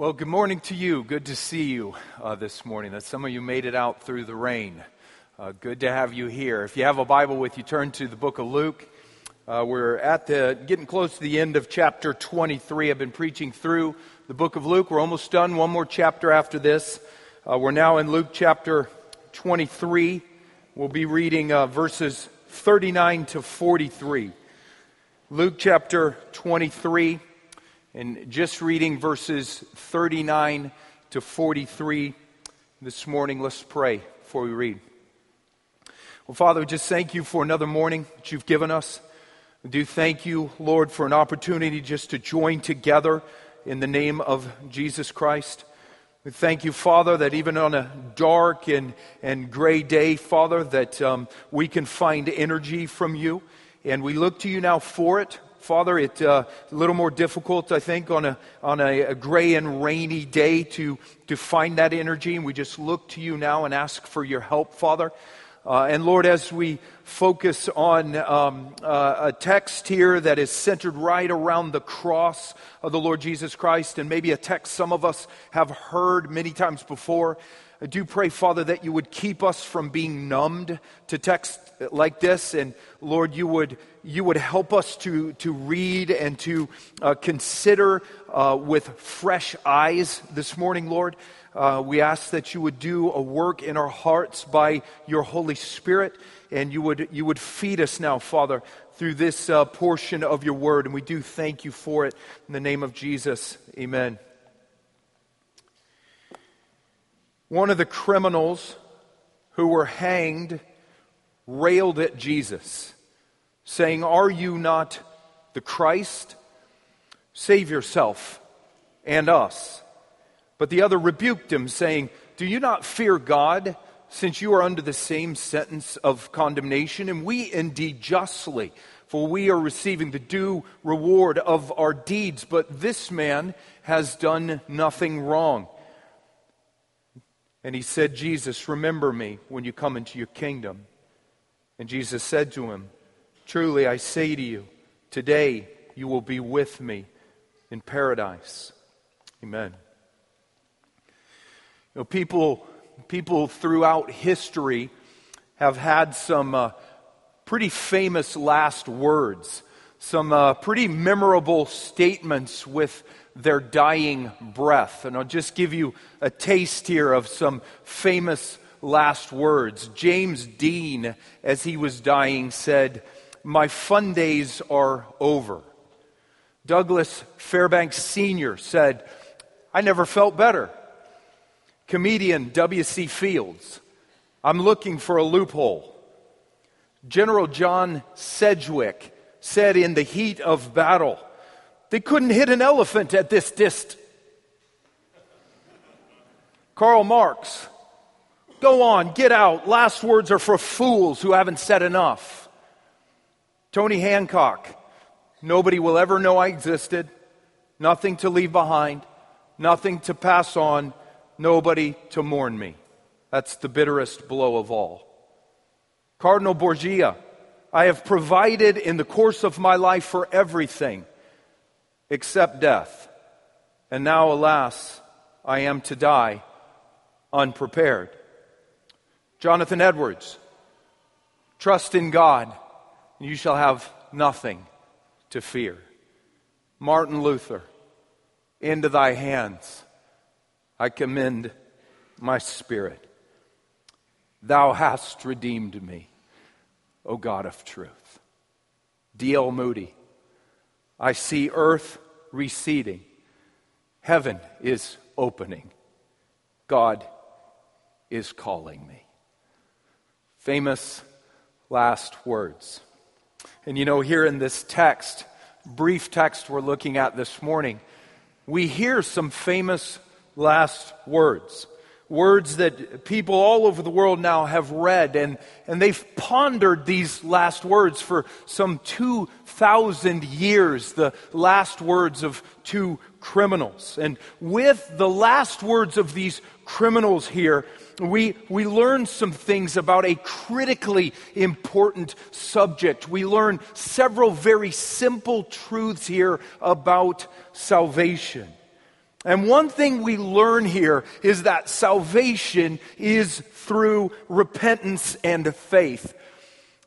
Well, good morning to you. Good to see you uh, this morning. That some of you made it out through the rain. Uh, good to have you here. If you have a Bible with you, turn to the book of Luke. Uh, we're at the getting close to the end of chapter 23. I've been preaching through the book of Luke. We're almost done. One more chapter after this. Uh, we're now in Luke chapter 23. We'll be reading uh, verses 39 to 43. Luke chapter 23 and just reading verses 39 to 43 this morning. Let's pray before we read. Well, Father, we just thank you for another morning that you've given us. We do thank you, Lord, for an opportunity just to join together in the name of Jesus Christ. We thank you, Father, that even on a dark and, and gray day, Father, that um, we can find energy from you. And we look to you now for it. Father, it's uh, a little more difficult, I think, on a, on a, a, gray and rainy day to, to find that energy. And we just look to you now and ask for your help, Father. Uh, and Lord, as we focus on um, uh, a text here that is centered right around the cross of the Lord Jesus Christ, and maybe a text some of us have heard many times before, I do pray, Father, that you would keep us from being numbed to text like this. And Lord, you would, you would help us to, to read and to uh, consider uh, with fresh eyes this morning, Lord. Uh, we ask that you would do a work in our hearts by your Holy Spirit, and you would, you would feed us now, Father, through this uh, portion of your word. And we do thank you for it. In the name of Jesus, amen. One of the criminals who were hanged railed at Jesus, saying, Are you not the Christ? Save yourself and us. But the other rebuked him, saying, Do you not fear God, since you are under the same sentence of condemnation? And we indeed justly, for we are receiving the due reward of our deeds. But this man has done nothing wrong. And he said, Jesus, remember me when you come into your kingdom. And Jesus said to him, Truly I say to you, today you will be with me in paradise. Amen. You know, people, people throughout history have had some uh, pretty famous last words, some uh, pretty memorable statements with their dying breath. And I'll just give you a taste here of some famous last words. James Dean, as he was dying, said, My fun days are over. Douglas Fairbanks Sr. said, I never felt better. Comedian W.C. Fields, I'm looking for a loophole. General John Sedgwick said in the heat of battle, they couldn't hit an elephant at this dist. Karl Marx, go on, get out. Last words are for fools who haven't said enough. Tony Hancock, nobody will ever know I existed, nothing to leave behind, nothing to pass on, nobody to mourn me. That's the bitterest blow of all. Cardinal Borgia, I have provided in the course of my life for everything except death. And now, alas, I am to die unprepared. Jonathan Edwards, trust in God, and you shall have nothing to fear. Martin Luther, into thy hands I commend my spirit. Thou hast redeemed me, O God of truth. D.L. Moody, I see earth receding, heaven is opening, God is calling me. Famous last words. And you know, here in this text, brief text we're looking at this morning, we hear some famous last words words that people all over the world now have read, and, and they've pondered these last words for some 2,000 years, the last words of two criminals. And with the last words of these criminals here, we, we learn some things about a critically important subject. We learn several very simple truths here about salvation. And one thing we learn here is that salvation is through repentance and faith.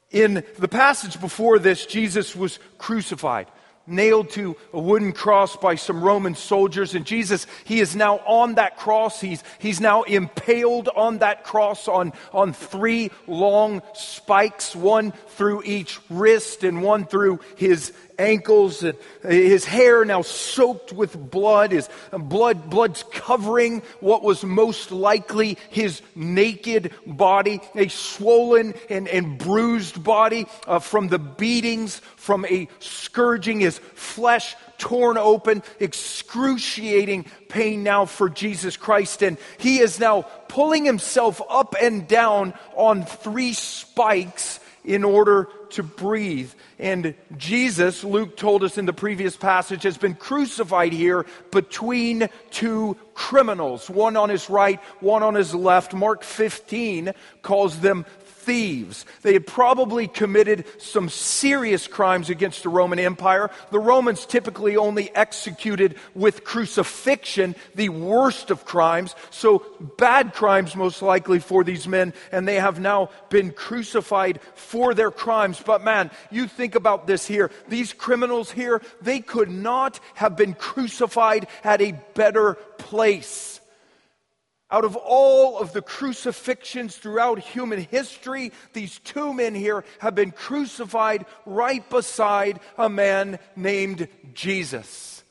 In the passage before this, Jesus was crucified nailed to a wooden cross by some Roman soldiers. And Jesus, he is now on that cross. He's, he's now impaled on that cross on, on three long spikes, one through each wrist and one through his ankles. And his hair now soaked with blood. His blood, blood's covering what was most likely his naked body, a swollen and, and bruised body uh, from the beatings, from a scourging, his flesh torn open, excruciating pain now for Jesus Christ. And he is now pulling himself up and down on three spikes in order to breathe. And Jesus, Luke told us in the previous passage, has been crucified here between two criminals, one on his right, one on his left. Mark 15 calls them thieves. They had probably committed some serious crimes against the Roman Empire. The Romans typically only executed with crucifixion the worst of crimes. So bad crimes most likely for these men, and they have now been crucified for their crimes. But man, you think about this here. These criminals here, they could not have been crucified at a better place out of all of the crucifixions throughout human history, these two men here have been crucified right beside a man named Jesus.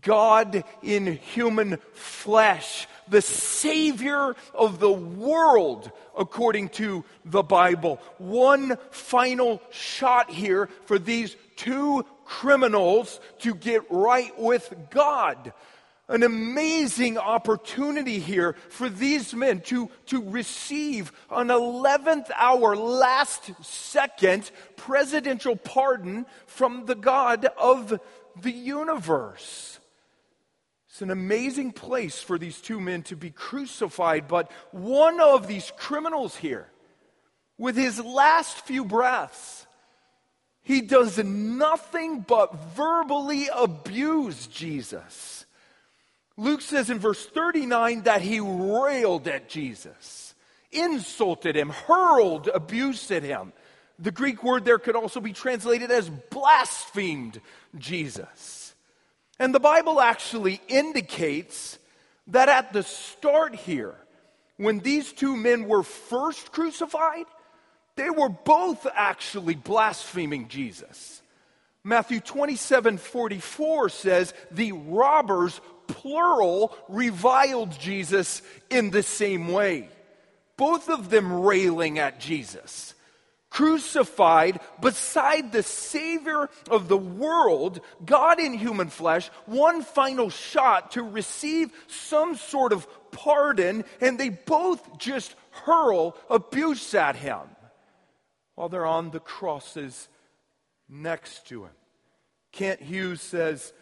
God in human flesh, the Savior of the world, according to the Bible. One final shot here for these two criminals to get right with God an amazing opportunity here for these men to, to receive an 11th hour, last second presidential pardon from the God of the universe. It's an amazing place for these two men to be crucified, but one of these criminals here, with his last few breaths, he does nothing but verbally abuse Jesus. Luke says in verse 39 that he railed at Jesus, insulted him, hurled abuse at him. The Greek word there could also be translated as blasphemed Jesus. And the Bible actually indicates that at the start here, when these two men were first crucified, they were both actually blaspheming Jesus. Matthew 27 44 says, The robbers plural, reviled Jesus in the same way. Both of them railing at Jesus. Crucified beside the Savior of the world, God in human flesh, one final shot to receive some sort of pardon, and they both just hurl abuse at him while they're on the crosses next to him. Kent Hughes says,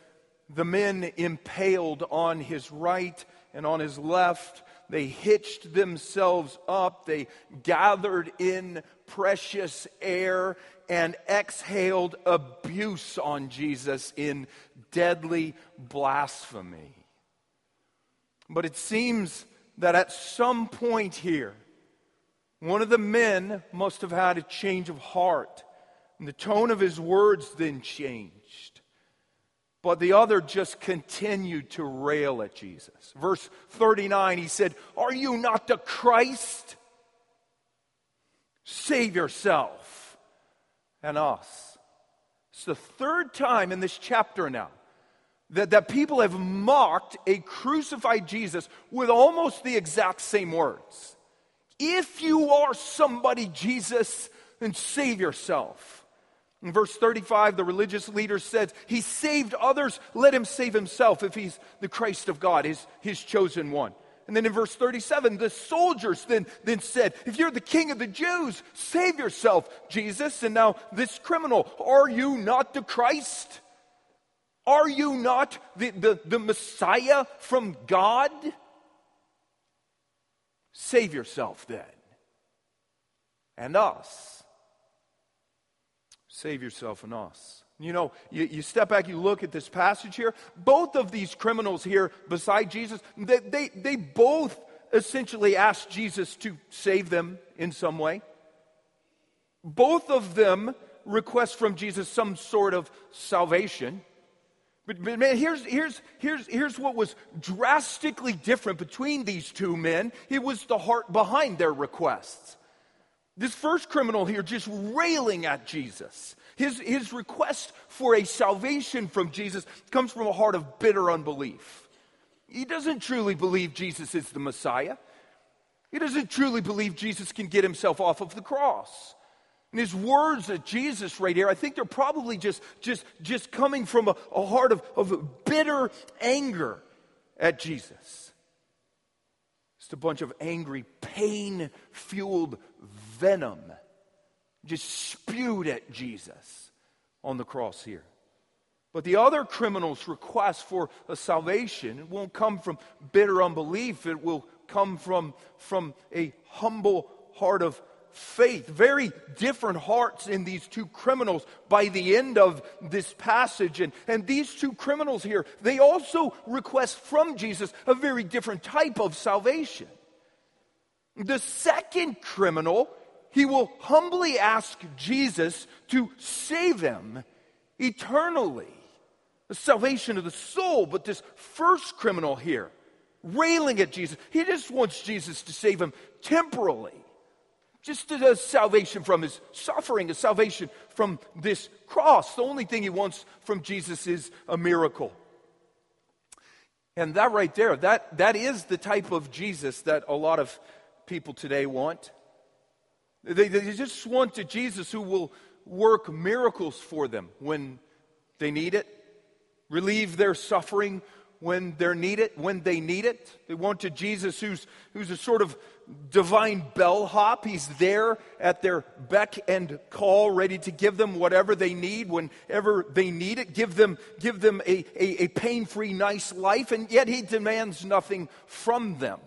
the men impaled on his right and on his left. They hitched themselves up. They gathered in precious air and exhaled abuse on Jesus in deadly blasphemy. But it seems that at some point here, one of the men must have had a change of heart. And the tone of his words then changed. But the other just continued to rail at Jesus. Verse 39, he said, Are you not the Christ? Save yourself and us. It's the third time in this chapter now that, that people have mocked a crucified Jesus with almost the exact same words. If you are somebody, Jesus, then save yourself. In verse 35, the religious leader says, He saved others, let him save himself if he's the Christ of God, his, his chosen one. And then in verse 37, the soldiers then, then said, If you're the king of the Jews, save yourself, Jesus. And now this criminal, are you not the Christ? Are you not the, the, the Messiah from God? Save yourself then, and us. Save yourself and us. You know, you, you, step back, you look at this passage here. Both of these criminals here, beside Jesus, they, they, they both essentially asked Jesus to save them in some way. Both of them request from Jesus some sort of salvation. But, but, man, here's, here's, here's, here's what was drastically different between these two men. It was the heart behind their requests. This first criminal here just railing at Jesus. His, his request for a salvation from Jesus comes from a heart of bitter unbelief. He doesn't truly believe Jesus is the Messiah. He doesn't truly believe Jesus can get himself off of the cross. And his words at Jesus right here, I think they're probably just, just, just coming from a, a heart of, of bitter anger at Jesus. Just a bunch of angry, pain fueled venom just spewed at Jesus on the cross here. But the other criminal's request for a salvation it won't come from bitter unbelief. It will come from, from a humble heart of faith. Very different hearts in these two criminals by the end of this passage. And, and these two criminals here, they also request from Jesus a very different type of salvation. The second criminal, he will humbly ask Jesus to save him eternally. The salvation of the soul. But this first criminal here, railing at Jesus, he just wants Jesus to save him temporally just a salvation from his suffering, a salvation from this cross. The only thing he wants from Jesus is a miracle. And that right there, that, that is the type of Jesus that a lot of people today want. They, they just want a Jesus who will work miracles for them when they need it, relieve their suffering when they need it, when they need it. They want a Jesus who's, who's a sort of divine bellhop. He's there at their beck and call, ready to give them whatever they need whenever they need it, give them, give them a, a, a pain free, nice life, and yet he demands nothing from them.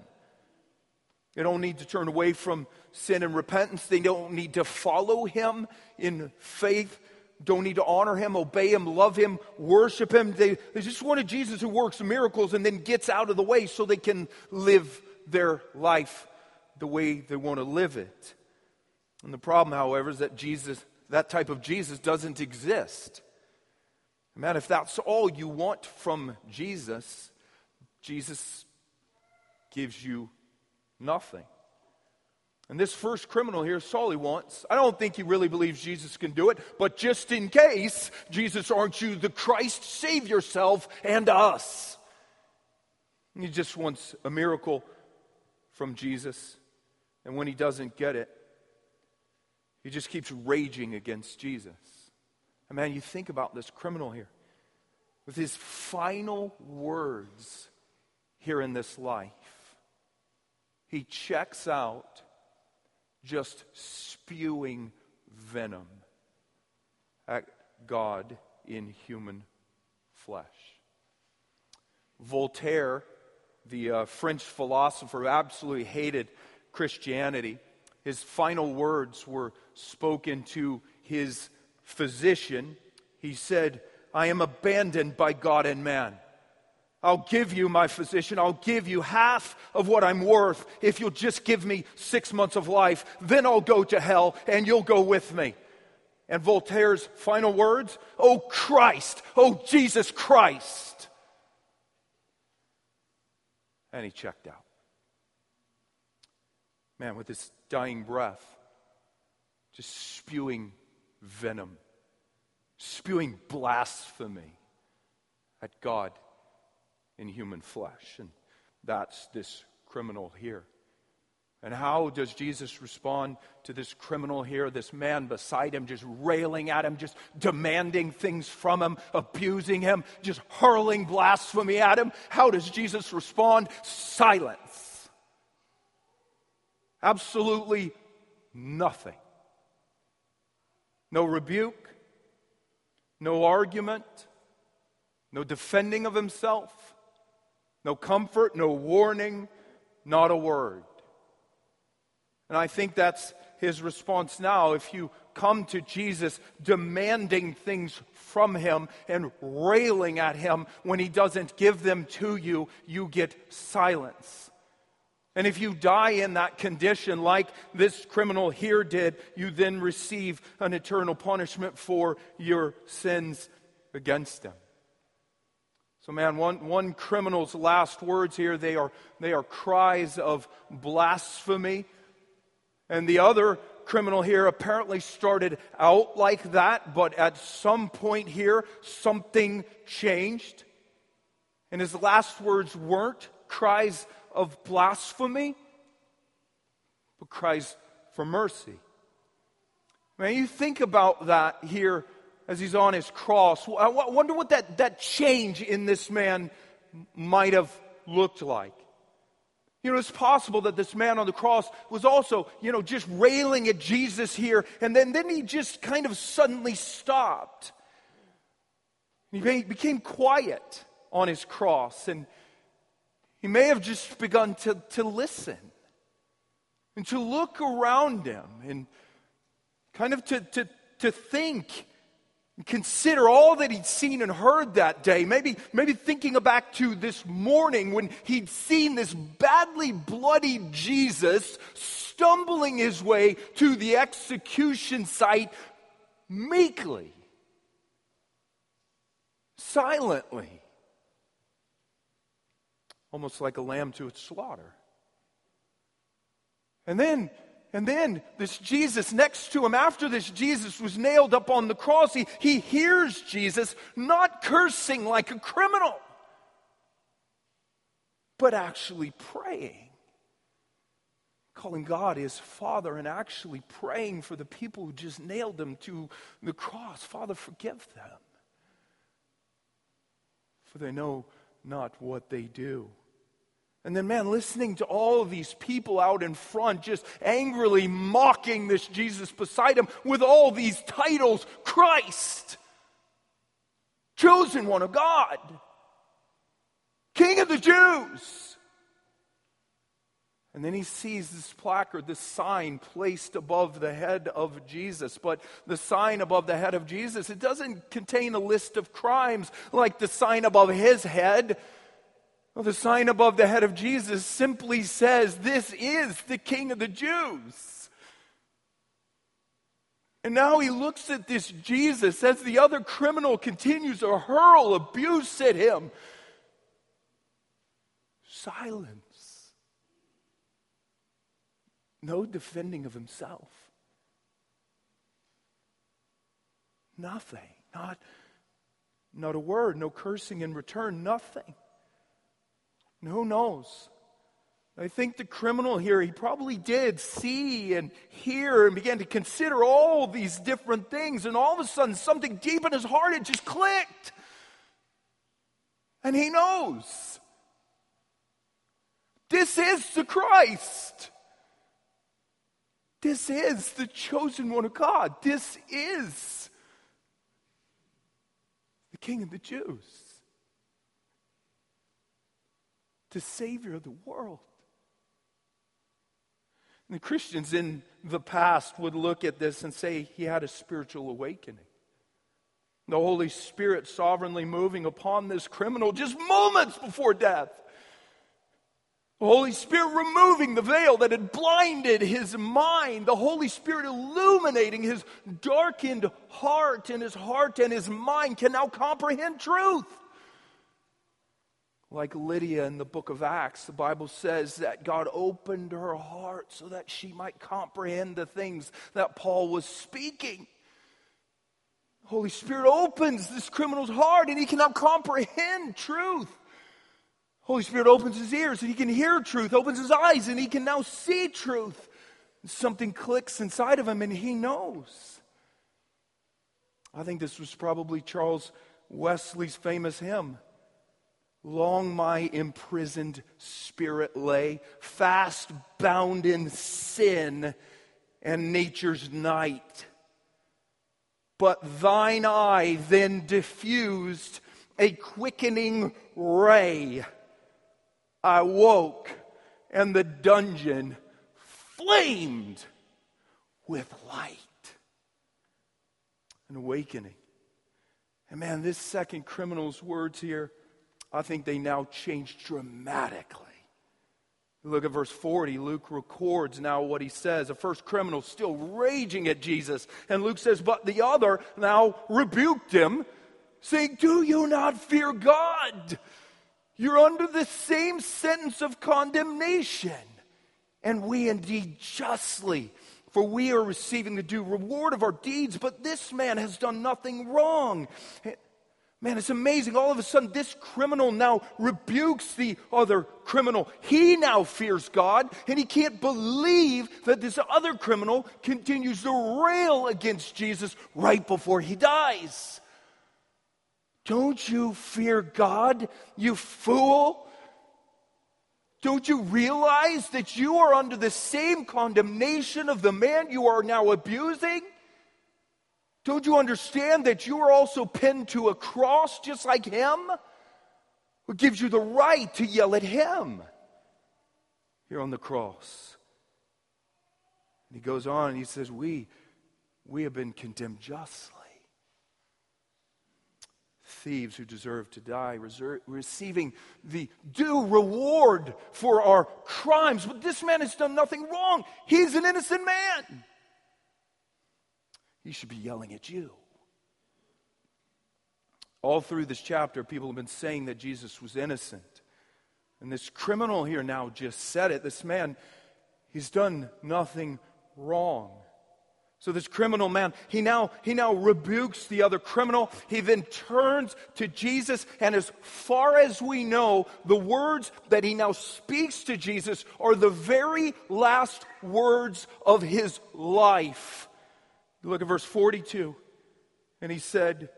They don't need to turn away from sin and repentance. They don't need to follow him in faith. Don't need to honor him, obey him, love him, worship him. They, they just wanted Jesus who works miracles and then gets out of the way so they can live their life the way they want to live it. And the problem, however, is that Jesus, that type of Jesus doesn't exist. Man, if that's all you want from Jesus, Jesus gives you nothing. And this first criminal here, Saul, he wants. I don't think he really believes Jesus can do it, but just in case, Jesus, aren't you the Christ? Save yourself and us. He just wants a miracle from Jesus. And when he doesn't get it, he just keeps raging against Jesus. And man, you think about this criminal here with his final words here in this life. He checks out just spewing venom at God in human flesh. Voltaire, the uh, French philosopher, absolutely hated Christianity. His final words were spoken to his physician. He said, I am abandoned by God and man. I'll give you, my physician, I'll give you half of what I'm worth if you'll just give me six months of life. Then I'll go to hell and you'll go with me. And Voltaire's final words, Oh Christ, oh Jesus Christ. And he checked out man, with his dying breath, just spewing venom, spewing blasphemy at God in human flesh. And that's this criminal here. And how does Jesus respond to this criminal here, this man beside him, just railing at him, just demanding things from him, abusing him, just hurling blasphemy at him? How does Jesus respond? Silence. Absolutely nothing. No rebuke, no argument, no defending of himself, no comfort, no warning, not a word. And I think that's his response now. If you come to Jesus demanding things from him and railing at him when he doesn't give them to you, you get silence. And if you die in that condition, like this criminal here did, you then receive an eternal punishment for your sins against him. So, man, one, one criminal's last words here, they are, they are cries of blasphemy. And the other criminal here apparently started out like that, but at some point here, something changed. And his last words weren't cries of blasphemy, but cries for mercy. Man, you think about that here as he's on his cross. I wonder what that, that change in this man might have looked like. You know, it's possible that this man on the cross was also, you know, just railing at Jesus here, and then, then he just kind of suddenly stopped. He became quiet on his cross, and he may have just begun to, to listen and to look around him and kind of to, to, to think consider all that he'd seen and heard that day. Maybe, maybe thinking back to this morning when he'd seen this badly bloody Jesus stumbling his way to the execution site meekly, silently almost like a lamb to its slaughter. And then, and then this Jesus next to him, after this Jesus was nailed up on the cross, he, he hears Jesus not cursing like a criminal, but actually praying. Calling God his Father and actually praying for the people who just nailed him to the cross. Father, forgive them, for they know not what they do. And then, man, listening to all of these people out in front just angrily mocking this Jesus beside him with all these titles Christ, chosen one of God, King of the Jews. And then he sees this placard, this sign placed above the head of Jesus. But the sign above the head of Jesus, it doesn't contain a list of crimes like the sign above his head. Well, the sign above the head of Jesus simply says, This is the King of the Jews. And now he looks at this Jesus as the other criminal continues to hurl abuse at him. Silence. No defending of himself. Nothing. Not, not a word, no cursing in return, nothing. And who knows? I think the criminal here, he probably did see and hear and began to consider all these different things. And all of a sudden, something deep in his heart, it just clicked. And he knows this is the Christ. This is the chosen one of God. This is the King of the Jews the Savior of the world. And the Christians in the past would look at this and say he had a spiritual awakening. The Holy Spirit sovereignly moving upon this criminal just moments before death. The Holy Spirit removing the veil that had blinded his mind. The Holy Spirit illuminating his darkened heart, and his heart and his mind can now comprehend truth. Like Lydia in the book of Acts, the Bible says that God opened her heart so that she might comprehend the things that Paul was speaking. Holy Spirit opens this criminal's heart and he can now comprehend truth. Holy Spirit opens his ears and he can hear truth, opens his eyes and he can now see truth. Something clicks inside of him and he knows. I think this was probably Charles Wesley's famous hymn. Long my imprisoned spirit lay, fast bound in sin and nature's night. But thine eye then diffused a quickening ray. I woke, and the dungeon flamed with light. an awakening. And man, this second criminal's words here, I think they now change dramatically. Look at verse 40. Luke records now what he says. The first criminal still raging at Jesus. And Luke says, But the other now rebuked him, saying, Do you not fear God? You're under the same sentence of condemnation. And we indeed justly, for we are receiving the due reward of our deeds, but this man has done nothing wrong. Man, it's amazing. All of a sudden, this criminal now rebukes the other criminal. He now fears God, and he can't believe that this other criminal continues to rail against Jesus right before he dies. Don't you fear God, you fool? Don't you realize that you are under the same condemnation of the man you are now abusing? Don't you understand that you are also pinned to a cross just like him? What gives you the right to yell at him here on the cross? And he goes on and he says, We, we have been condemned justly. Thieves who deserve to die, receiving the due reward for our crimes. But this man has done nothing wrong. He's an innocent man. He should be yelling at you. All through this chapter, people have been saying that Jesus was innocent. And this criminal here now just said it. This man, he's done nothing wrong. So this criminal man, he now he now rebukes the other criminal. He then turns to Jesus, and as far as we know, the words that he now speaks to Jesus are the very last words of his life. Look at verse 42. And he said,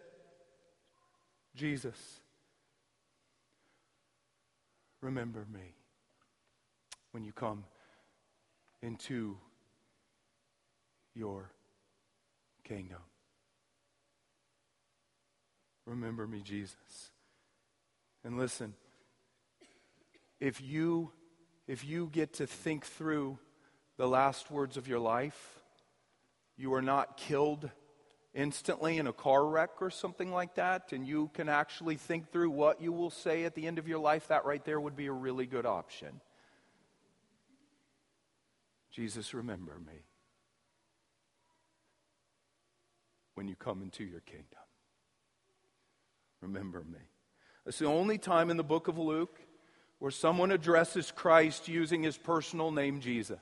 Jesus, remember me when you come into your kingdom. Remember me, Jesus. And listen, if you if you get to think through the last words of your life, you are not killed instantly in a car wreck or something like that, and you can actually think through what you will say at the end of your life, that right there would be a really good option. Jesus, remember me when you come into your kingdom. Remember me. It's the only time in the book of Luke where someone addresses Christ using his personal name, Jesus.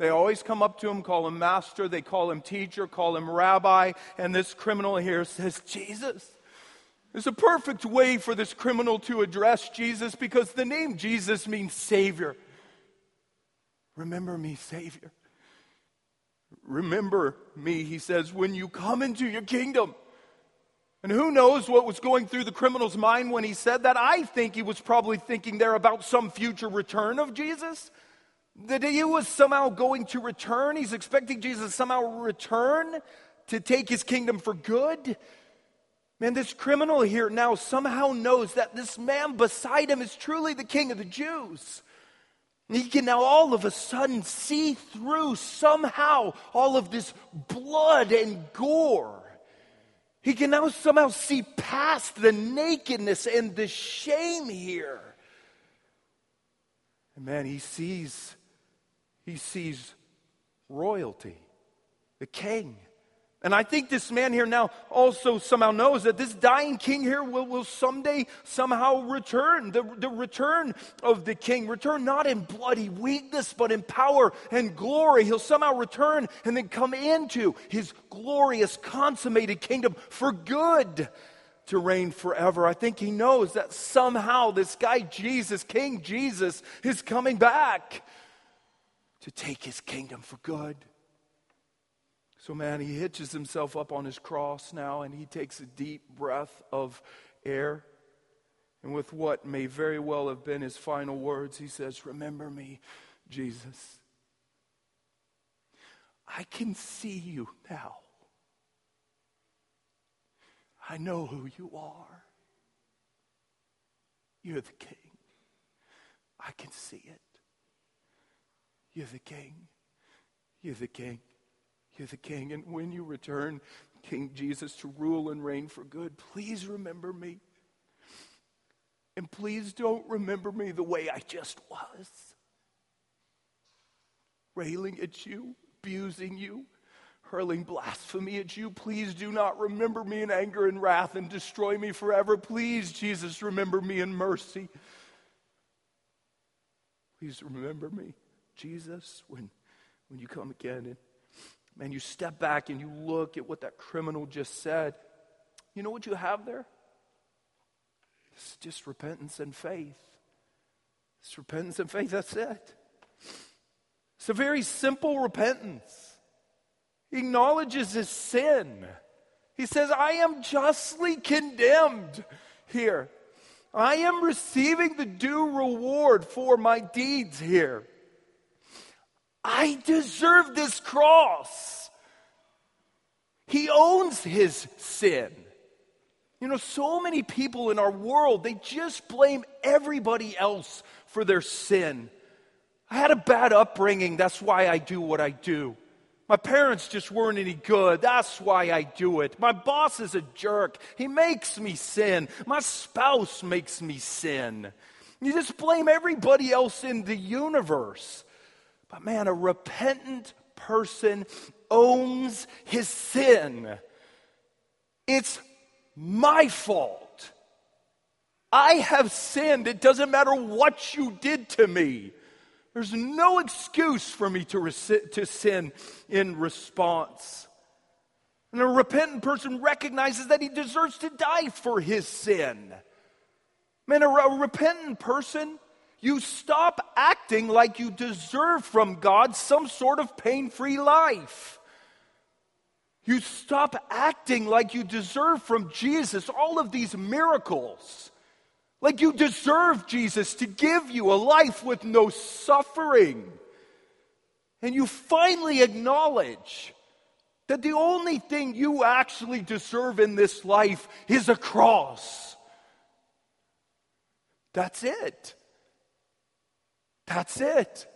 They always come up to him, call him master, they call him teacher, call him rabbi, and this criminal here says, Jesus. It's a perfect way for this criminal to address Jesus because the name Jesus means Savior. Remember me, Savior. Remember me, he says, when you come into your kingdom. And who knows what was going through the criminal's mind when he said that? I think he was probably thinking there about some future return of Jesus. That he was somehow going to return. He's expecting Jesus somehow return to take his kingdom for good. Man, this criminal here now somehow knows that this man beside him is truly the king of the Jews. he can now all of a sudden see through somehow all of this blood and gore. He can now somehow see past the nakedness and the shame here. And man, he sees he sees royalty, the king. And I think this man here now also somehow knows that this dying king here will, will someday somehow return. The, the return of the king, return not in bloody weakness, but in power and glory. He'll somehow return and then come into his glorious, consummated kingdom for good to reign forever. I think he knows that somehow this guy Jesus, King Jesus, is coming back to take his kingdom for good. So, man, he hitches himself up on his cross now and he takes a deep breath of air. And with what may very well have been his final words, he says, Remember me, Jesus. I can see you now. I know who you are. You're the king. I can see it. You're the king. You're the king. You're the king. And when you return, King Jesus, to rule and reign for good, please remember me. And please don't remember me the way I just was railing at you, abusing you, hurling blasphemy at you. Please do not remember me in anger and wrath and destroy me forever. Please, Jesus, remember me in mercy. Please remember me, Jesus, when, when you come again. And man, you step back and you look at what that criminal just said. You know what you have there? It's just repentance and faith. It's repentance and faith, that's it. It's a very simple repentance. He acknowledges his sin. He says, I am justly condemned here. I am receiving the due reward for my deeds here. I deserve this cross. He owns his sin. You know, so many people in our world, they just blame everybody else for their sin. I had a bad upbringing, that's why I do what I do. My parents just weren't any good. That's why I do it. My boss is a jerk. He makes me sin. My spouse makes me sin. You just blame everybody else in the universe. But man, a repentant person owns his sin. It's my fault. I have sinned. It doesn't matter what you did to me. There's no excuse for me to, to sin in response. And a repentant person recognizes that he deserves to die for his sin. Man, a, a repentant person, you stop acting like you deserve from God some sort of pain free life. You stop acting like you deserve from Jesus all of these miracles. Like you deserve Jesus to give you a life with no suffering. And you finally acknowledge that the only thing you actually deserve in this life is a cross. That's it. That's it.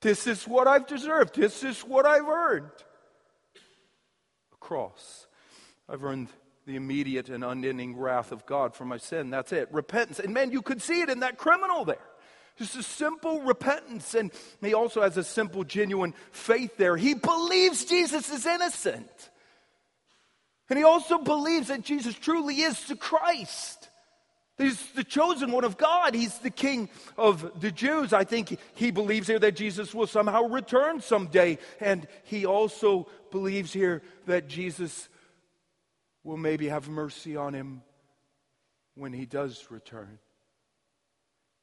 This is what I've deserved. This is what I've earned. A cross. I've earned the immediate and unending wrath of God for my sin. That's it. Repentance. And man, you could see it in that criminal there. Just a simple repentance. And he also has a simple, genuine faith there. He believes Jesus is innocent. And he also believes that Jesus truly is the Christ. He's the chosen one of God. He's the king of the Jews. I think he believes here that Jesus will somehow return someday. And he also believes here that Jesus will maybe have mercy on him when he does return.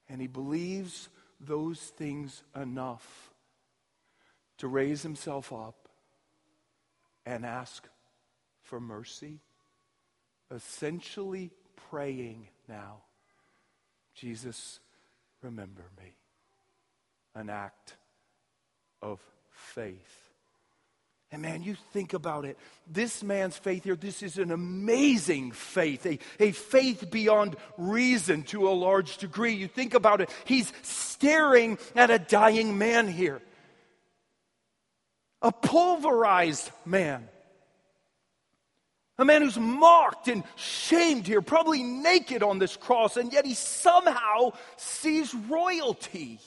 And he believes those things enough to raise himself up and ask for mercy, essentially praying now, Jesus, remember me. An act of faith. And man, you think about it. This man's faith here, this is an amazing faith, a, a faith beyond reason to a large degree. You think about it, he's staring at a dying man here, a pulverized man. A man who's mocked and shamed here, probably naked on this cross, and yet he somehow sees royalty.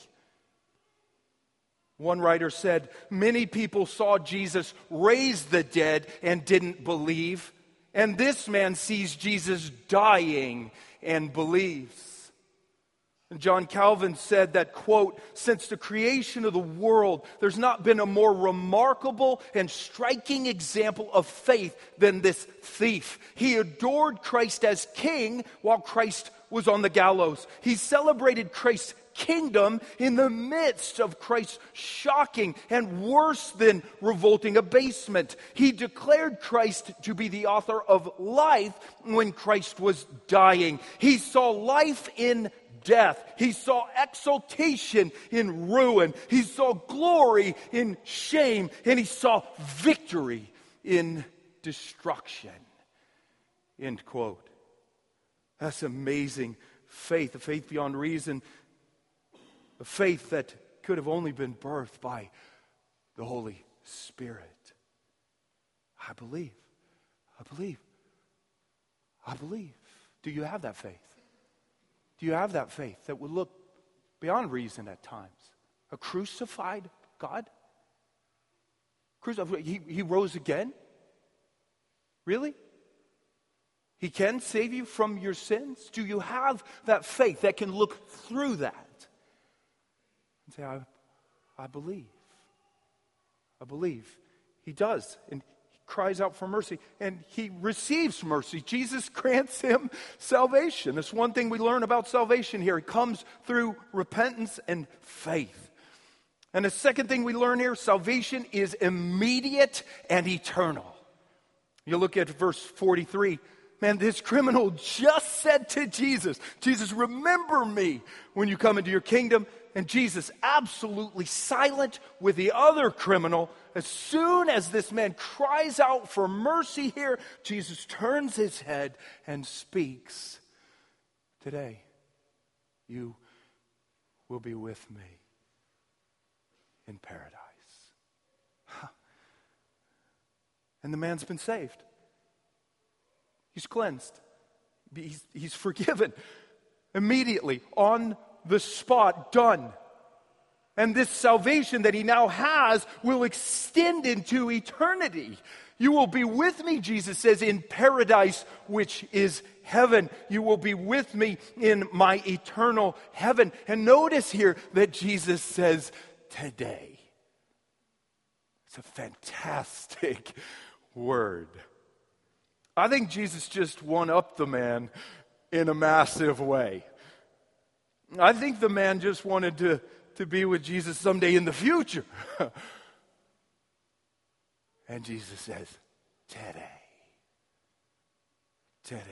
One writer said, Many people saw Jesus raise the dead and didn't believe. And this man sees Jesus dying and believes. And John Calvin said that, quote, since the creation of the world, there's not been a more remarkable and striking example of faith than this thief. He adored Christ as king while Christ was on the gallows. He celebrated Christ's kingdom in the midst of Christ's shocking and worse than revolting abasement. He declared Christ to be the author of life when Christ was dying. He saw life in death. He saw exaltation in ruin. He saw glory in shame. And he saw victory in destruction. End quote. That's amazing faith, a faith beyond reason a faith that could have only been birthed by the Holy Spirit. I believe. I believe. I believe. Do you have that faith? Do you have that faith that would look beyond reason at times? A crucified God? Crucified. He, he rose again? Really? He can save you from your sins? Do you have that faith that can look through that and say, I, I believe? I believe. He does. And cries out for mercy and he receives mercy. Jesus grants him salvation. That's one thing we learn about salvation here. It comes through repentance and faith. And the second thing we learn here salvation is immediate and eternal. You look at verse 43. Man, this criminal just said to Jesus, Jesus, remember me when you come into your kingdom. And Jesus, absolutely silent with the other criminal, as soon as this man cries out for mercy here, Jesus turns his head and speaks. Today, you will be with me in paradise. And the man's been saved. He's cleansed. He's, he's forgiven immediately, on the spot, done. And this salvation that he now has will extend into eternity. You will be with me, Jesus says, in paradise, which is heaven. You will be with me in my eternal heaven. And notice here that Jesus says, today. It's a fantastic word. I think Jesus just one up the man in a massive way. I think the man just wanted to, to be with Jesus someday in the future. and Jesus says, Today, today,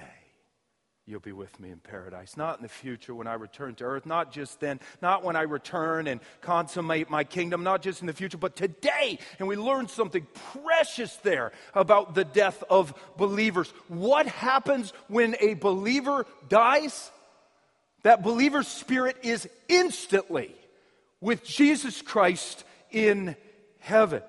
you'll be with me in paradise. Not in the future when I return to earth, not just then, not when I return and consummate my kingdom, not just in the future, but today. And we learn something precious there about the death of believers. What happens when a believer dies? That believer's spirit is instantly with Jesus Christ in heaven.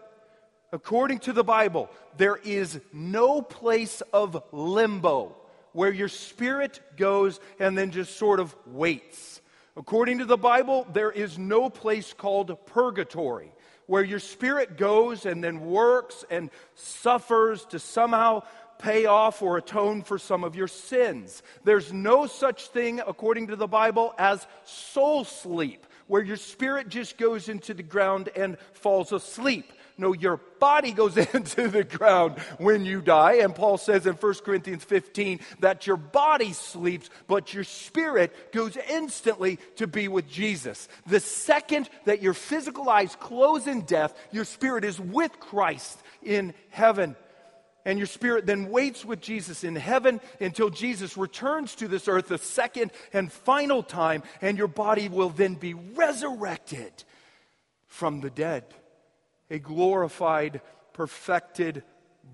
According to the Bible, there is no place of limbo where your spirit goes and then just sort of waits. According to the Bible, there is no place called purgatory where your spirit goes and then works and suffers to somehow pay off or atone for some of your sins. There's no such thing, according to the Bible, as soul sleep, where your spirit just goes into the ground and falls asleep. No, your body goes into the ground when you die. And Paul says in 1 Corinthians 15 that your body sleeps, but your spirit goes instantly to be with Jesus. The second that your physical eyes close in death, your spirit is with Christ in heaven and your spirit then waits with Jesus in heaven until Jesus returns to this earth a second and final time, and your body will then be resurrected from the dead. A glorified, perfected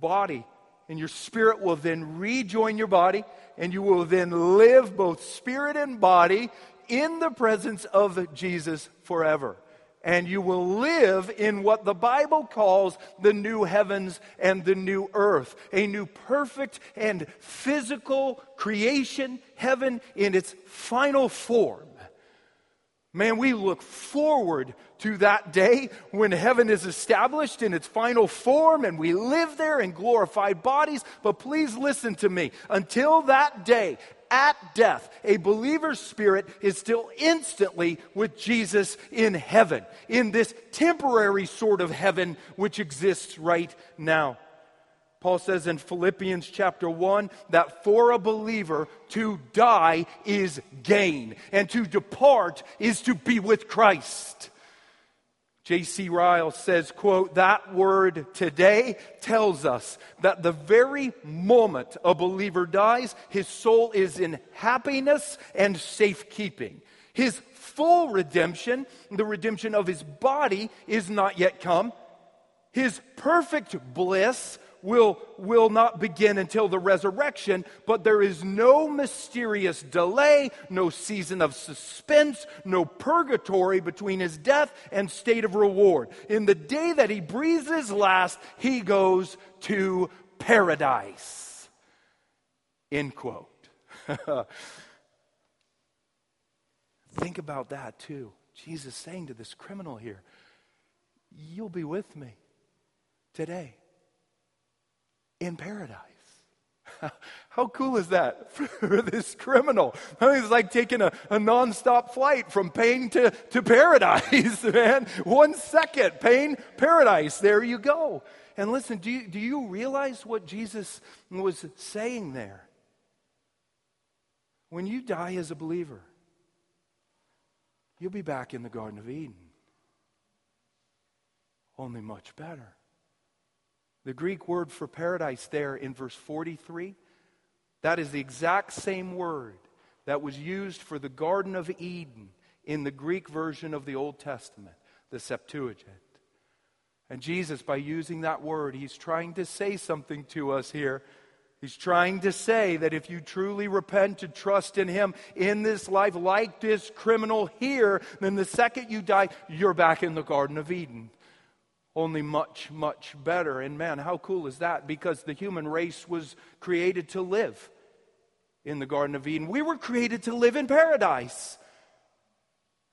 body. And your spirit will then rejoin your body, and you will then live both spirit and body in the presence of Jesus forever and you will live in what the Bible calls the new heavens and the new earth, a new perfect and physical creation, heaven in its final form. Man, we look forward to that day when heaven is established in its final form and we live there in glorified bodies. But please listen to me. Until that day, at death, a believer's spirit is still instantly with Jesus in heaven, in this temporary sort of heaven which exists right now. Paul says in Philippians chapter 1 that for a believer to die is gain, and to depart is to be with Christ. J.C. Ryle says, quote, that word today tells us that the very moment a believer dies, his soul is in happiness and safekeeping. His full redemption, the redemption of his body, is not yet come. His perfect bliss will, will not begin until the resurrection, but there is no mysterious delay, no season of suspense, no purgatory between his death and state of reward. In the day that he breathes his last, he goes to paradise. End quote. Think about that too. Jesus saying to this criminal here, You'll be with me today in paradise. How cool is that for this criminal? It's like taking a, a nonstop flight from pain to, to paradise, man. One second, pain, paradise. There you go. And listen, do you, do you realize what Jesus was saying there? When you die as a believer, you'll be back in the Garden of Eden. Only much better. The Greek word for paradise there in verse 43, that is the exact same word that was used for the Garden of Eden in the Greek version of the Old Testament, the Septuagint. And Jesus, by using that word, he's trying to say something to us here. He's trying to say that if you truly repent and trust in Him in this life, like this criminal here, then the second you die, you're back in the Garden of Eden only much, much better. And man, how cool is that? Because the human race was created to live in the Garden of Eden. We were created to live in paradise.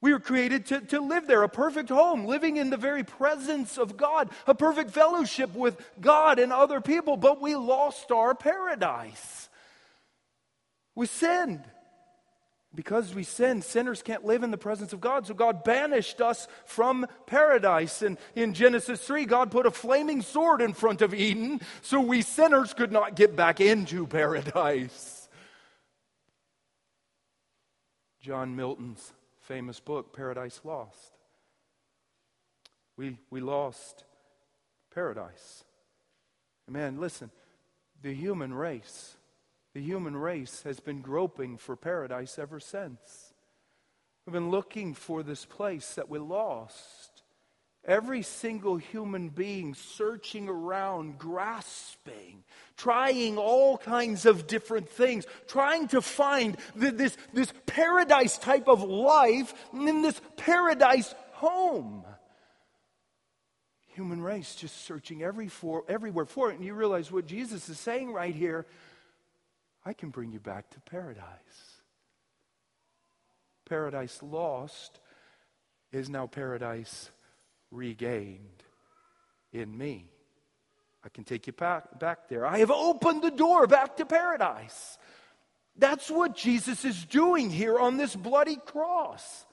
We were created to, to live there, a perfect home, living in the very presence of God, a perfect fellowship with God and other people, but we lost our paradise. We sinned. Because we sin, sinners can't live in the presence of God. So God banished us from paradise. And in Genesis 3, God put a flaming sword in front of Eden so we sinners could not get back into paradise. John Milton's famous book, Paradise Lost. We, we lost paradise. Man, listen, the human race the human race has been groping for paradise ever since. We've been looking for this place that we lost. Every single human being searching around, grasping, trying all kinds of different things, trying to find this, this paradise type of life in this paradise home. Human race just searching every for, everywhere for it. And you realize what Jesus is saying right here I can bring you back to paradise. Paradise lost is now paradise regained in me. I can take you back, back there. I have opened the door back to paradise. That's what Jesus is doing here on this bloody cross.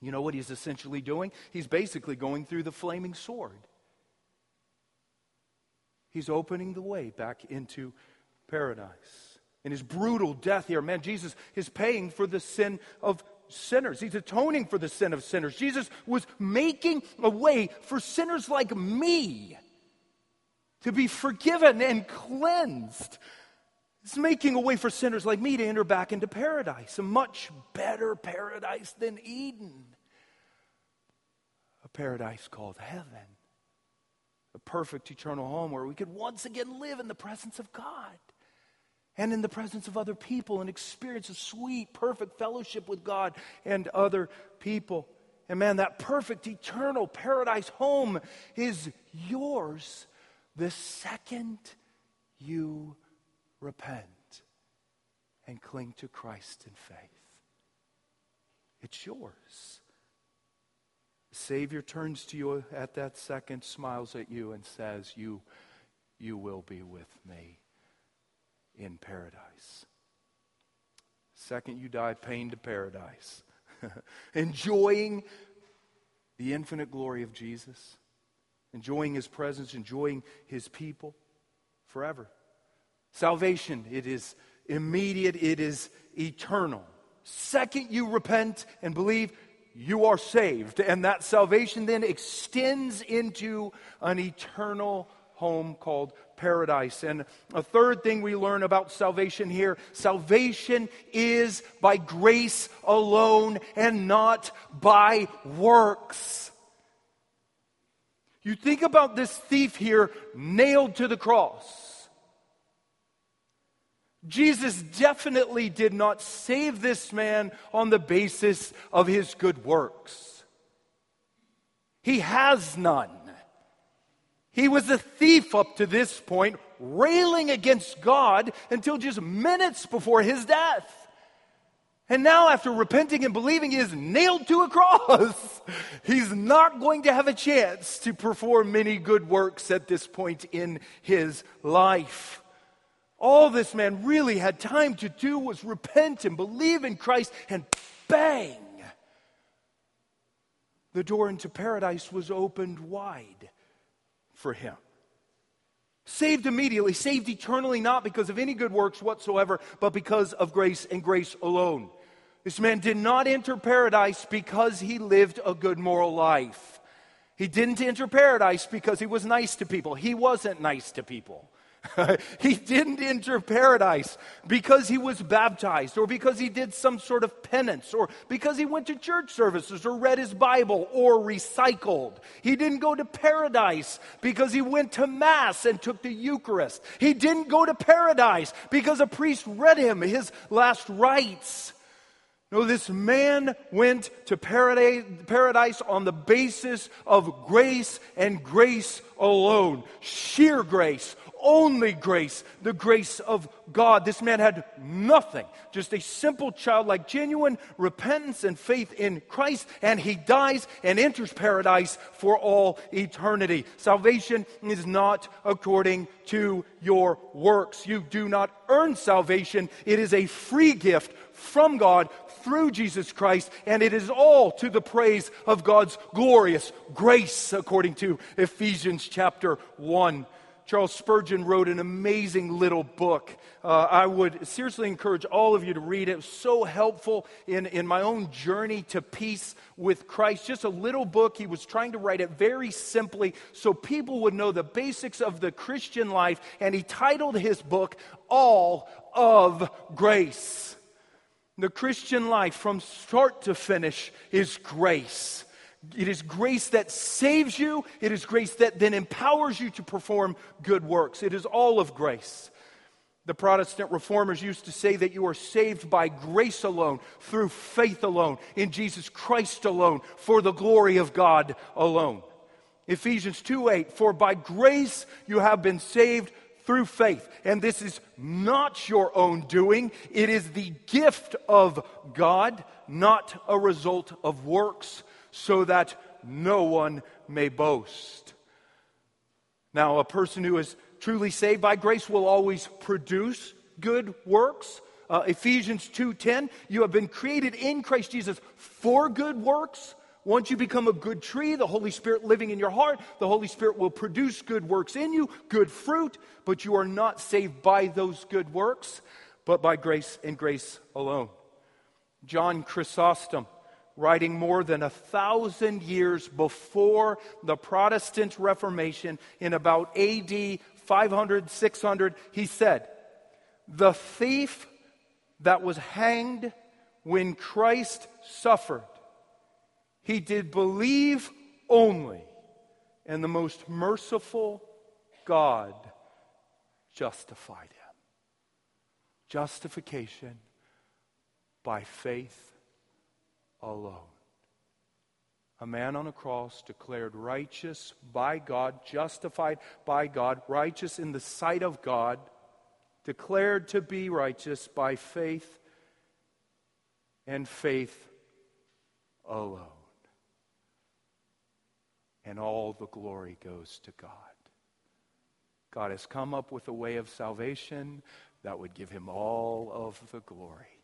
You know what he's essentially doing? He's basically going through the flaming sword. He's opening the way back into paradise. In his brutal death here, man, Jesus is paying for the sin of sinners. He's atoning for the sin of sinners. Jesus was making a way for sinners like me to be forgiven and cleansed. He's making a way for sinners like me to enter back into paradise, a much better paradise than Eden. A paradise called heaven. A perfect eternal home where we could once again live in the presence of God and in the presence of other people and experience a sweet, perfect fellowship with God and other people. And man, that perfect, eternal paradise home is yours the second you repent and cling to Christ in faith. It's yours. The Savior turns to you at that second, smiles at you, and says, You, you will be with me in paradise. Second, you die pain to paradise, enjoying the infinite glory of Jesus, enjoying his presence, enjoying his people forever. Salvation, it is immediate, it is eternal. Second, you repent and believe, you are saved. And that salvation then extends into an eternal home called paradise. And a third thing we learn about salvation here salvation is by grace alone and not by works. You think about this thief here nailed to the cross. Jesus definitely did not save this man on the basis of his good works. He has none. He was a thief up to this point, railing against God until just minutes before his death. And now, after repenting and believing, he is nailed to a cross. He's not going to have a chance to perform many good works at this point in his life. All this man really had time to do was repent and believe in Christ, and bang! The door into paradise was opened wide for him. Saved immediately, saved eternally, not because of any good works whatsoever, but because of grace and grace alone. This man did not enter paradise because he lived a good moral life. He didn't enter paradise because he was nice to people. He wasn't nice to people. he didn't enter paradise because he was baptized or because he did some sort of penance or because he went to church services or read his Bible or recycled. He didn't go to paradise because he went to Mass and took the Eucharist. He didn't go to paradise because a priest read him his last rites. No, this man went to paradise on the basis of grace and grace alone. Sheer grace, only grace, the grace of God. This man had nothing, just a simple childlike, genuine repentance and faith in Christ, and he dies and enters paradise for all eternity. Salvation is not according to your works. You do not earn salvation, it is a free gift from God through Jesus Christ, and it is all to the praise of God's glorious grace, according to Ephesians chapter 1. Charles Spurgeon wrote an amazing little book. Uh, I would seriously encourage all of you to read it. It was so helpful in, in my own journey to peace with Christ. Just a little book. He was trying to write it very simply so people would know the basics of the Christian life. And he titled his book, All of Grace. The Christian life, from start to finish, is grace. It is grace that saves you. It is grace that then empowers you to perform good works. It is all of grace. The Protestant reformers used to say that you are saved by grace alone, through faith alone, in Jesus Christ alone, for the glory of God alone. Ephesians 2 8, for by grace you have been saved through faith. And this is not your own doing, it is the gift of God, not a result of works, so that no one may boast. Now, a person who is truly saved by grace will always produce good works. Uh, Ephesians 2:10 you have been created in Christ Jesus for good works once you become a good tree, the Holy Spirit living in your heart, the Holy Spirit will produce good works in you, good fruit, but you are not saved by those good works, but by grace and grace alone. John Chrysostom, writing more than a thousand years before the Protestant Reformation in about AD 500, 600, he said, The thief that was hanged when Christ suffered he did believe only, and the most merciful God justified him. Justification by faith alone. A man on a cross declared righteous by God, justified by God, righteous in the sight of God, declared to be righteous by faith and faith alone and all the glory goes to God. God has come up with a way of salvation that would give him all of the glory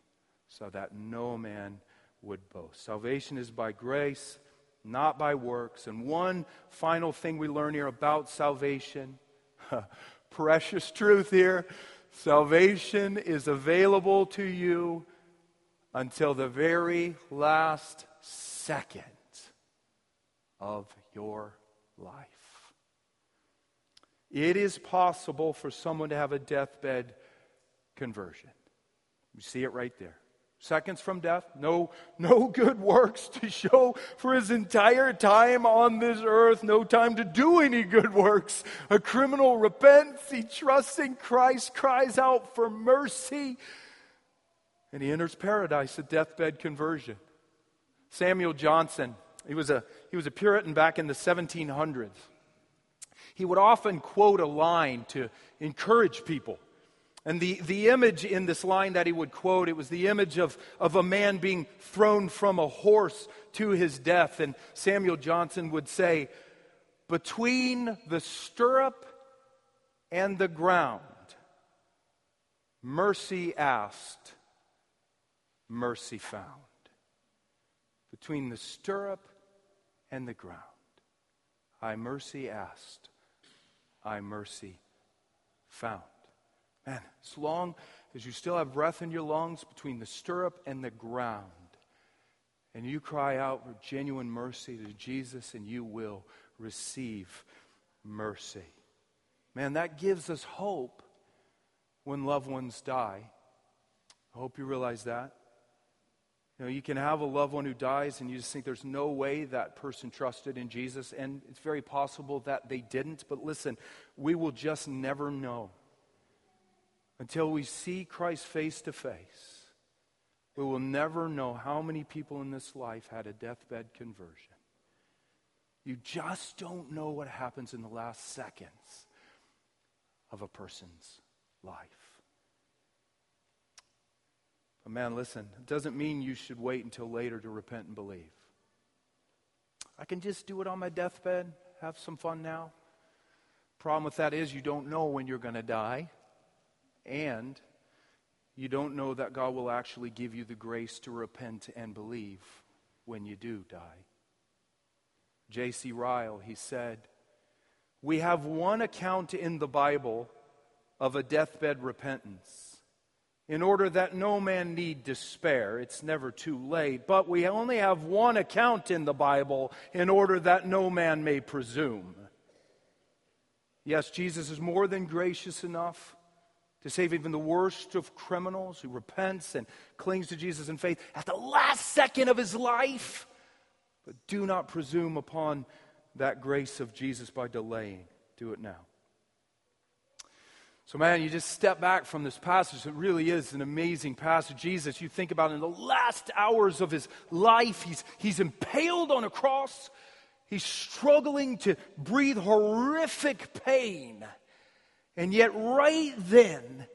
so that no man would boast. Salvation is by grace, not by works. And one final thing we learn here about salvation precious truth here salvation is available to you until the very last second of your life. It is possible for someone to have a deathbed conversion. You see it right there. Seconds from death, no, no good works to show for his entire time on this earth, no time to do any good works. A criminal repents, he trusts in Christ, cries out for mercy, and he enters paradise, a deathbed conversion. Samuel Johnson he was a, he was a Puritan back in the 1700s. he would often quote a line to encourage people. And the, the image in this line that he would quote, it was the image of, of a man being thrown from a horse to his death. And Samuel Johnson would say, Between the stirrup and the ground, mercy asked, mercy found. Between the stirrup and the ground, I mercy asked, I mercy found. Man, as long as you still have breath in your lungs between the stirrup and the ground, and you cry out for genuine mercy to Jesus, and you will receive mercy. Man, that gives us hope when loved ones die. I hope you realize that. You know, you can have a loved one who dies and you just think there's no way that person trusted in Jesus, and it's very possible that they didn't. But listen, we will just never know until we see Christ face to face. We will never know how many people in this life had a deathbed conversion. You just don't know what happens in the last seconds of a person's life. But man, listen, it doesn't mean you should wait until later to repent and believe. I can just do it on my deathbed, have some fun now. Problem with that is you don't know when you're going to die and you don't know that God will actually give you the grace to repent and believe when you do die. J.C. Ryle, he said, We have one account in the Bible of a deathbed repentance in order that no man need despair. It's never too late. But we only have one account in the Bible in order that no man may presume. Yes, Jesus is more than gracious enough to save even the worst of criminals who repents and clings to Jesus in faith at the last second of his life. But do not presume upon that grace of Jesus by delaying. Do it now. So, man, you just step back from this passage. It really is an amazing passage. Jesus, you think about in the last hours of his life, he's, he's impaled on a cross. He's struggling to breathe horrific pain. And yet, right then,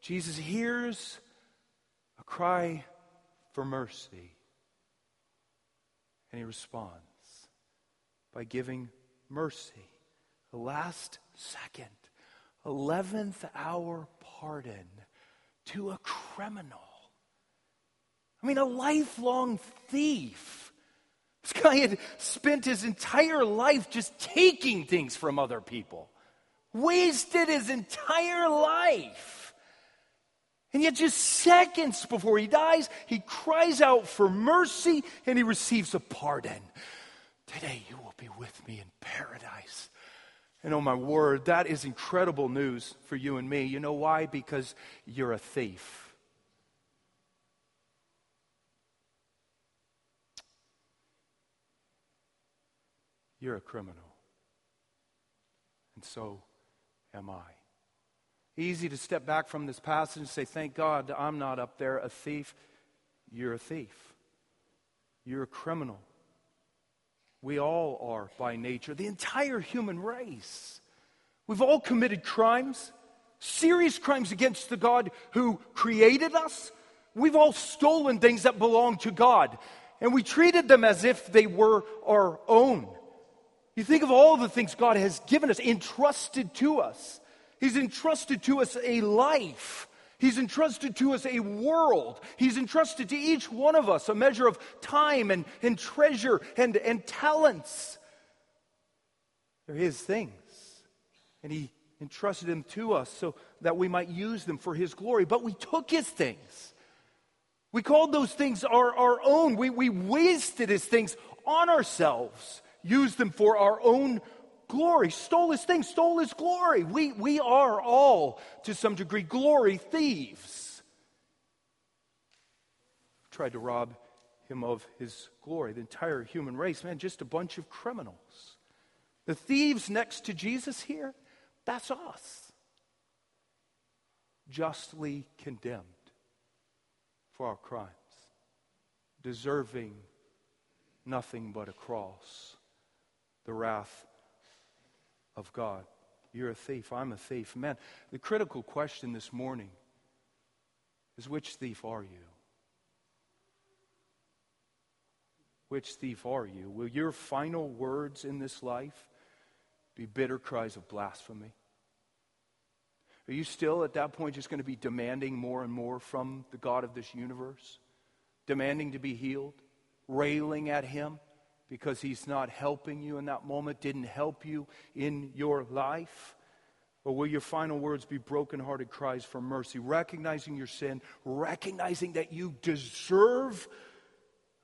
Jesus hears a cry for mercy. And he responds by giving mercy. The last second, 11th hour pardon to a criminal. I mean, a lifelong thief. This guy had spent his entire life just taking things from other people wasted his entire life. And yet, just seconds before he dies, he cries out for mercy and he receives a pardon. Today, you will be with me in paradise. And oh my word, that is incredible news for you and me. You know why? Because you're a thief. You're a criminal. And so am I? Easy to step back from this passage and say, Thank God I'm not up there a thief. You're a thief. You're a criminal. We all are by nature, the entire human race. We've all committed crimes, serious crimes against the God who created us. We've all stolen things that belong to God, and we treated them as if they were our own. You think of all the things God has given us, entrusted to us. He's entrusted to us a life. He's entrusted to us a world. He's entrusted to each one of us a measure of time and, and treasure and, and talents. They're His things. And He entrusted them to us so that we might use them for His glory. But we took His things. We called those things our, our own. We, we wasted His things on ourselves used them for our own glory, stole his things, stole his glory. We, we are all, to some degree, glory thieves. Tried to rob him of his glory. The entire human race, man, just a bunch of criminals. The thieves next to Jesus here, that's us. Justly condemned for our crimes, deserving nothing but a cross the wrath of God. You're a thief. I'm a thief. Man, the critical question this morning is which thief are you? Which thief are you? Will your final words in this life be bitter cries of blasphemy? Are you still at that point just going to be demanding more and more from the God of this universe? Demanding to be healed? Railing at Him because He's not helping you in that moment, didn't help you in your life? Or will your final words be broken-hearted cries for mercy, recognizing your sin, recognizing that you deserve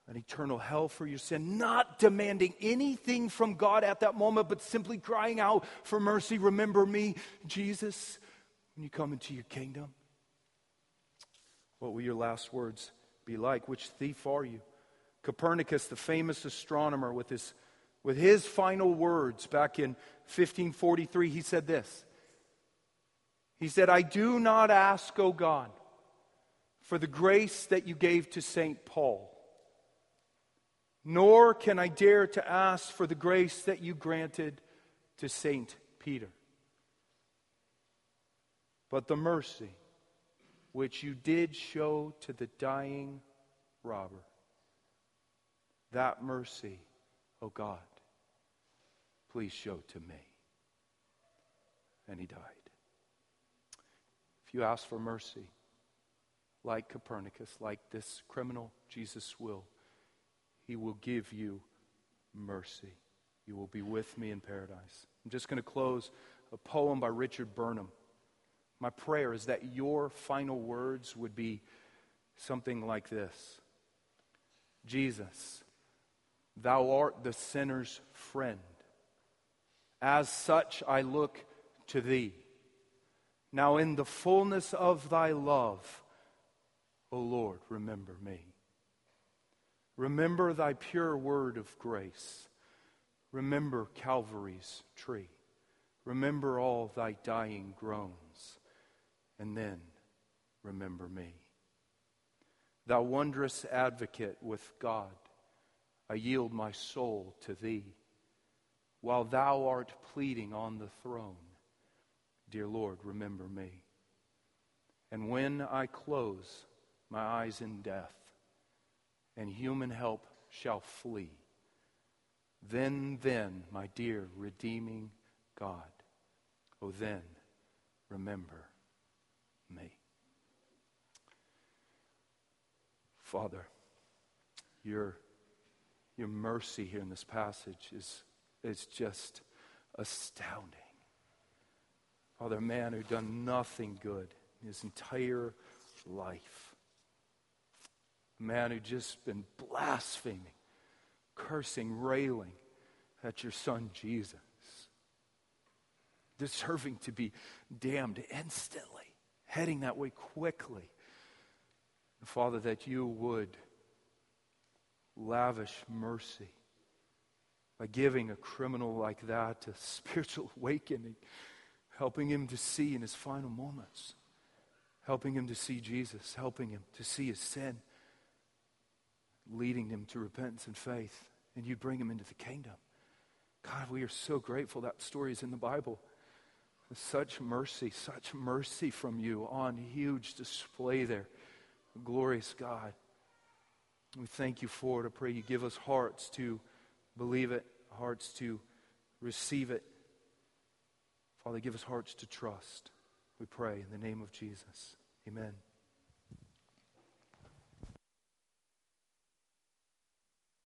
an eternal hell for your sin, not demanding anything from God at that moment, but simply crying out for mercy. Remember me, Jesus, when you come into your kingdom. What will your last words be like? Which thief are you? Copernicus, the famous astronomer, with his, with his final words back in 1543, he said this. He said, I do not ask, O God, for the grace that you gave to St. Paul nor can I dare to ask for the grace that you granted to St. Peter. But the mercy which you did show to the dying robber, that mercy, O oh God, please show to me. And he died. If you ask for mercy, like Copernicus, like this criminal, Jesus will he will give you mercy. You will be with me in paradise. I'm just going to close a poem by Richard Burnham. My prayer is that your final words would be something like this Jesus, thou art the sinner's friend. As such, I look to thee. Now, in the fullness of thy love, O Lord, remember me. Remember thy pure word of grace. Remember Calvary's tree. Remember all thy dying groans. And then remember me. Thou wondrous advocate with God, I yield my soul to thee. While thou art pleading on the throne, dear Lord, remember me. And when I close my eyes in death, and human help shall flee. Then, then, my dear redeeming God, oh, then remember me. Father, your, your mercy here in this passage is, is just astounding. Father, a man who done nothing good in his entire life a man who just been blaspheming, cursing, railing at your son Jesus, deserving to be damned instantly, heading that way quickly. Father, that you would lavish mercy by giving a criminal like that a spiritual awakening, helping him to see in his final moments, helping him to see Jesus, helping him to see his sin leading him to repentance and faith, and you bring him into the kingdom. God, we are so grateful that story is in the Bible. Such mercy, such mercy from you on huge display there. Glorious God. We thank you for it. I pray you give us hearts to believe it, hearts to receive it. Father, give us hearts to trust. We pray in the name of Jesus. Amen.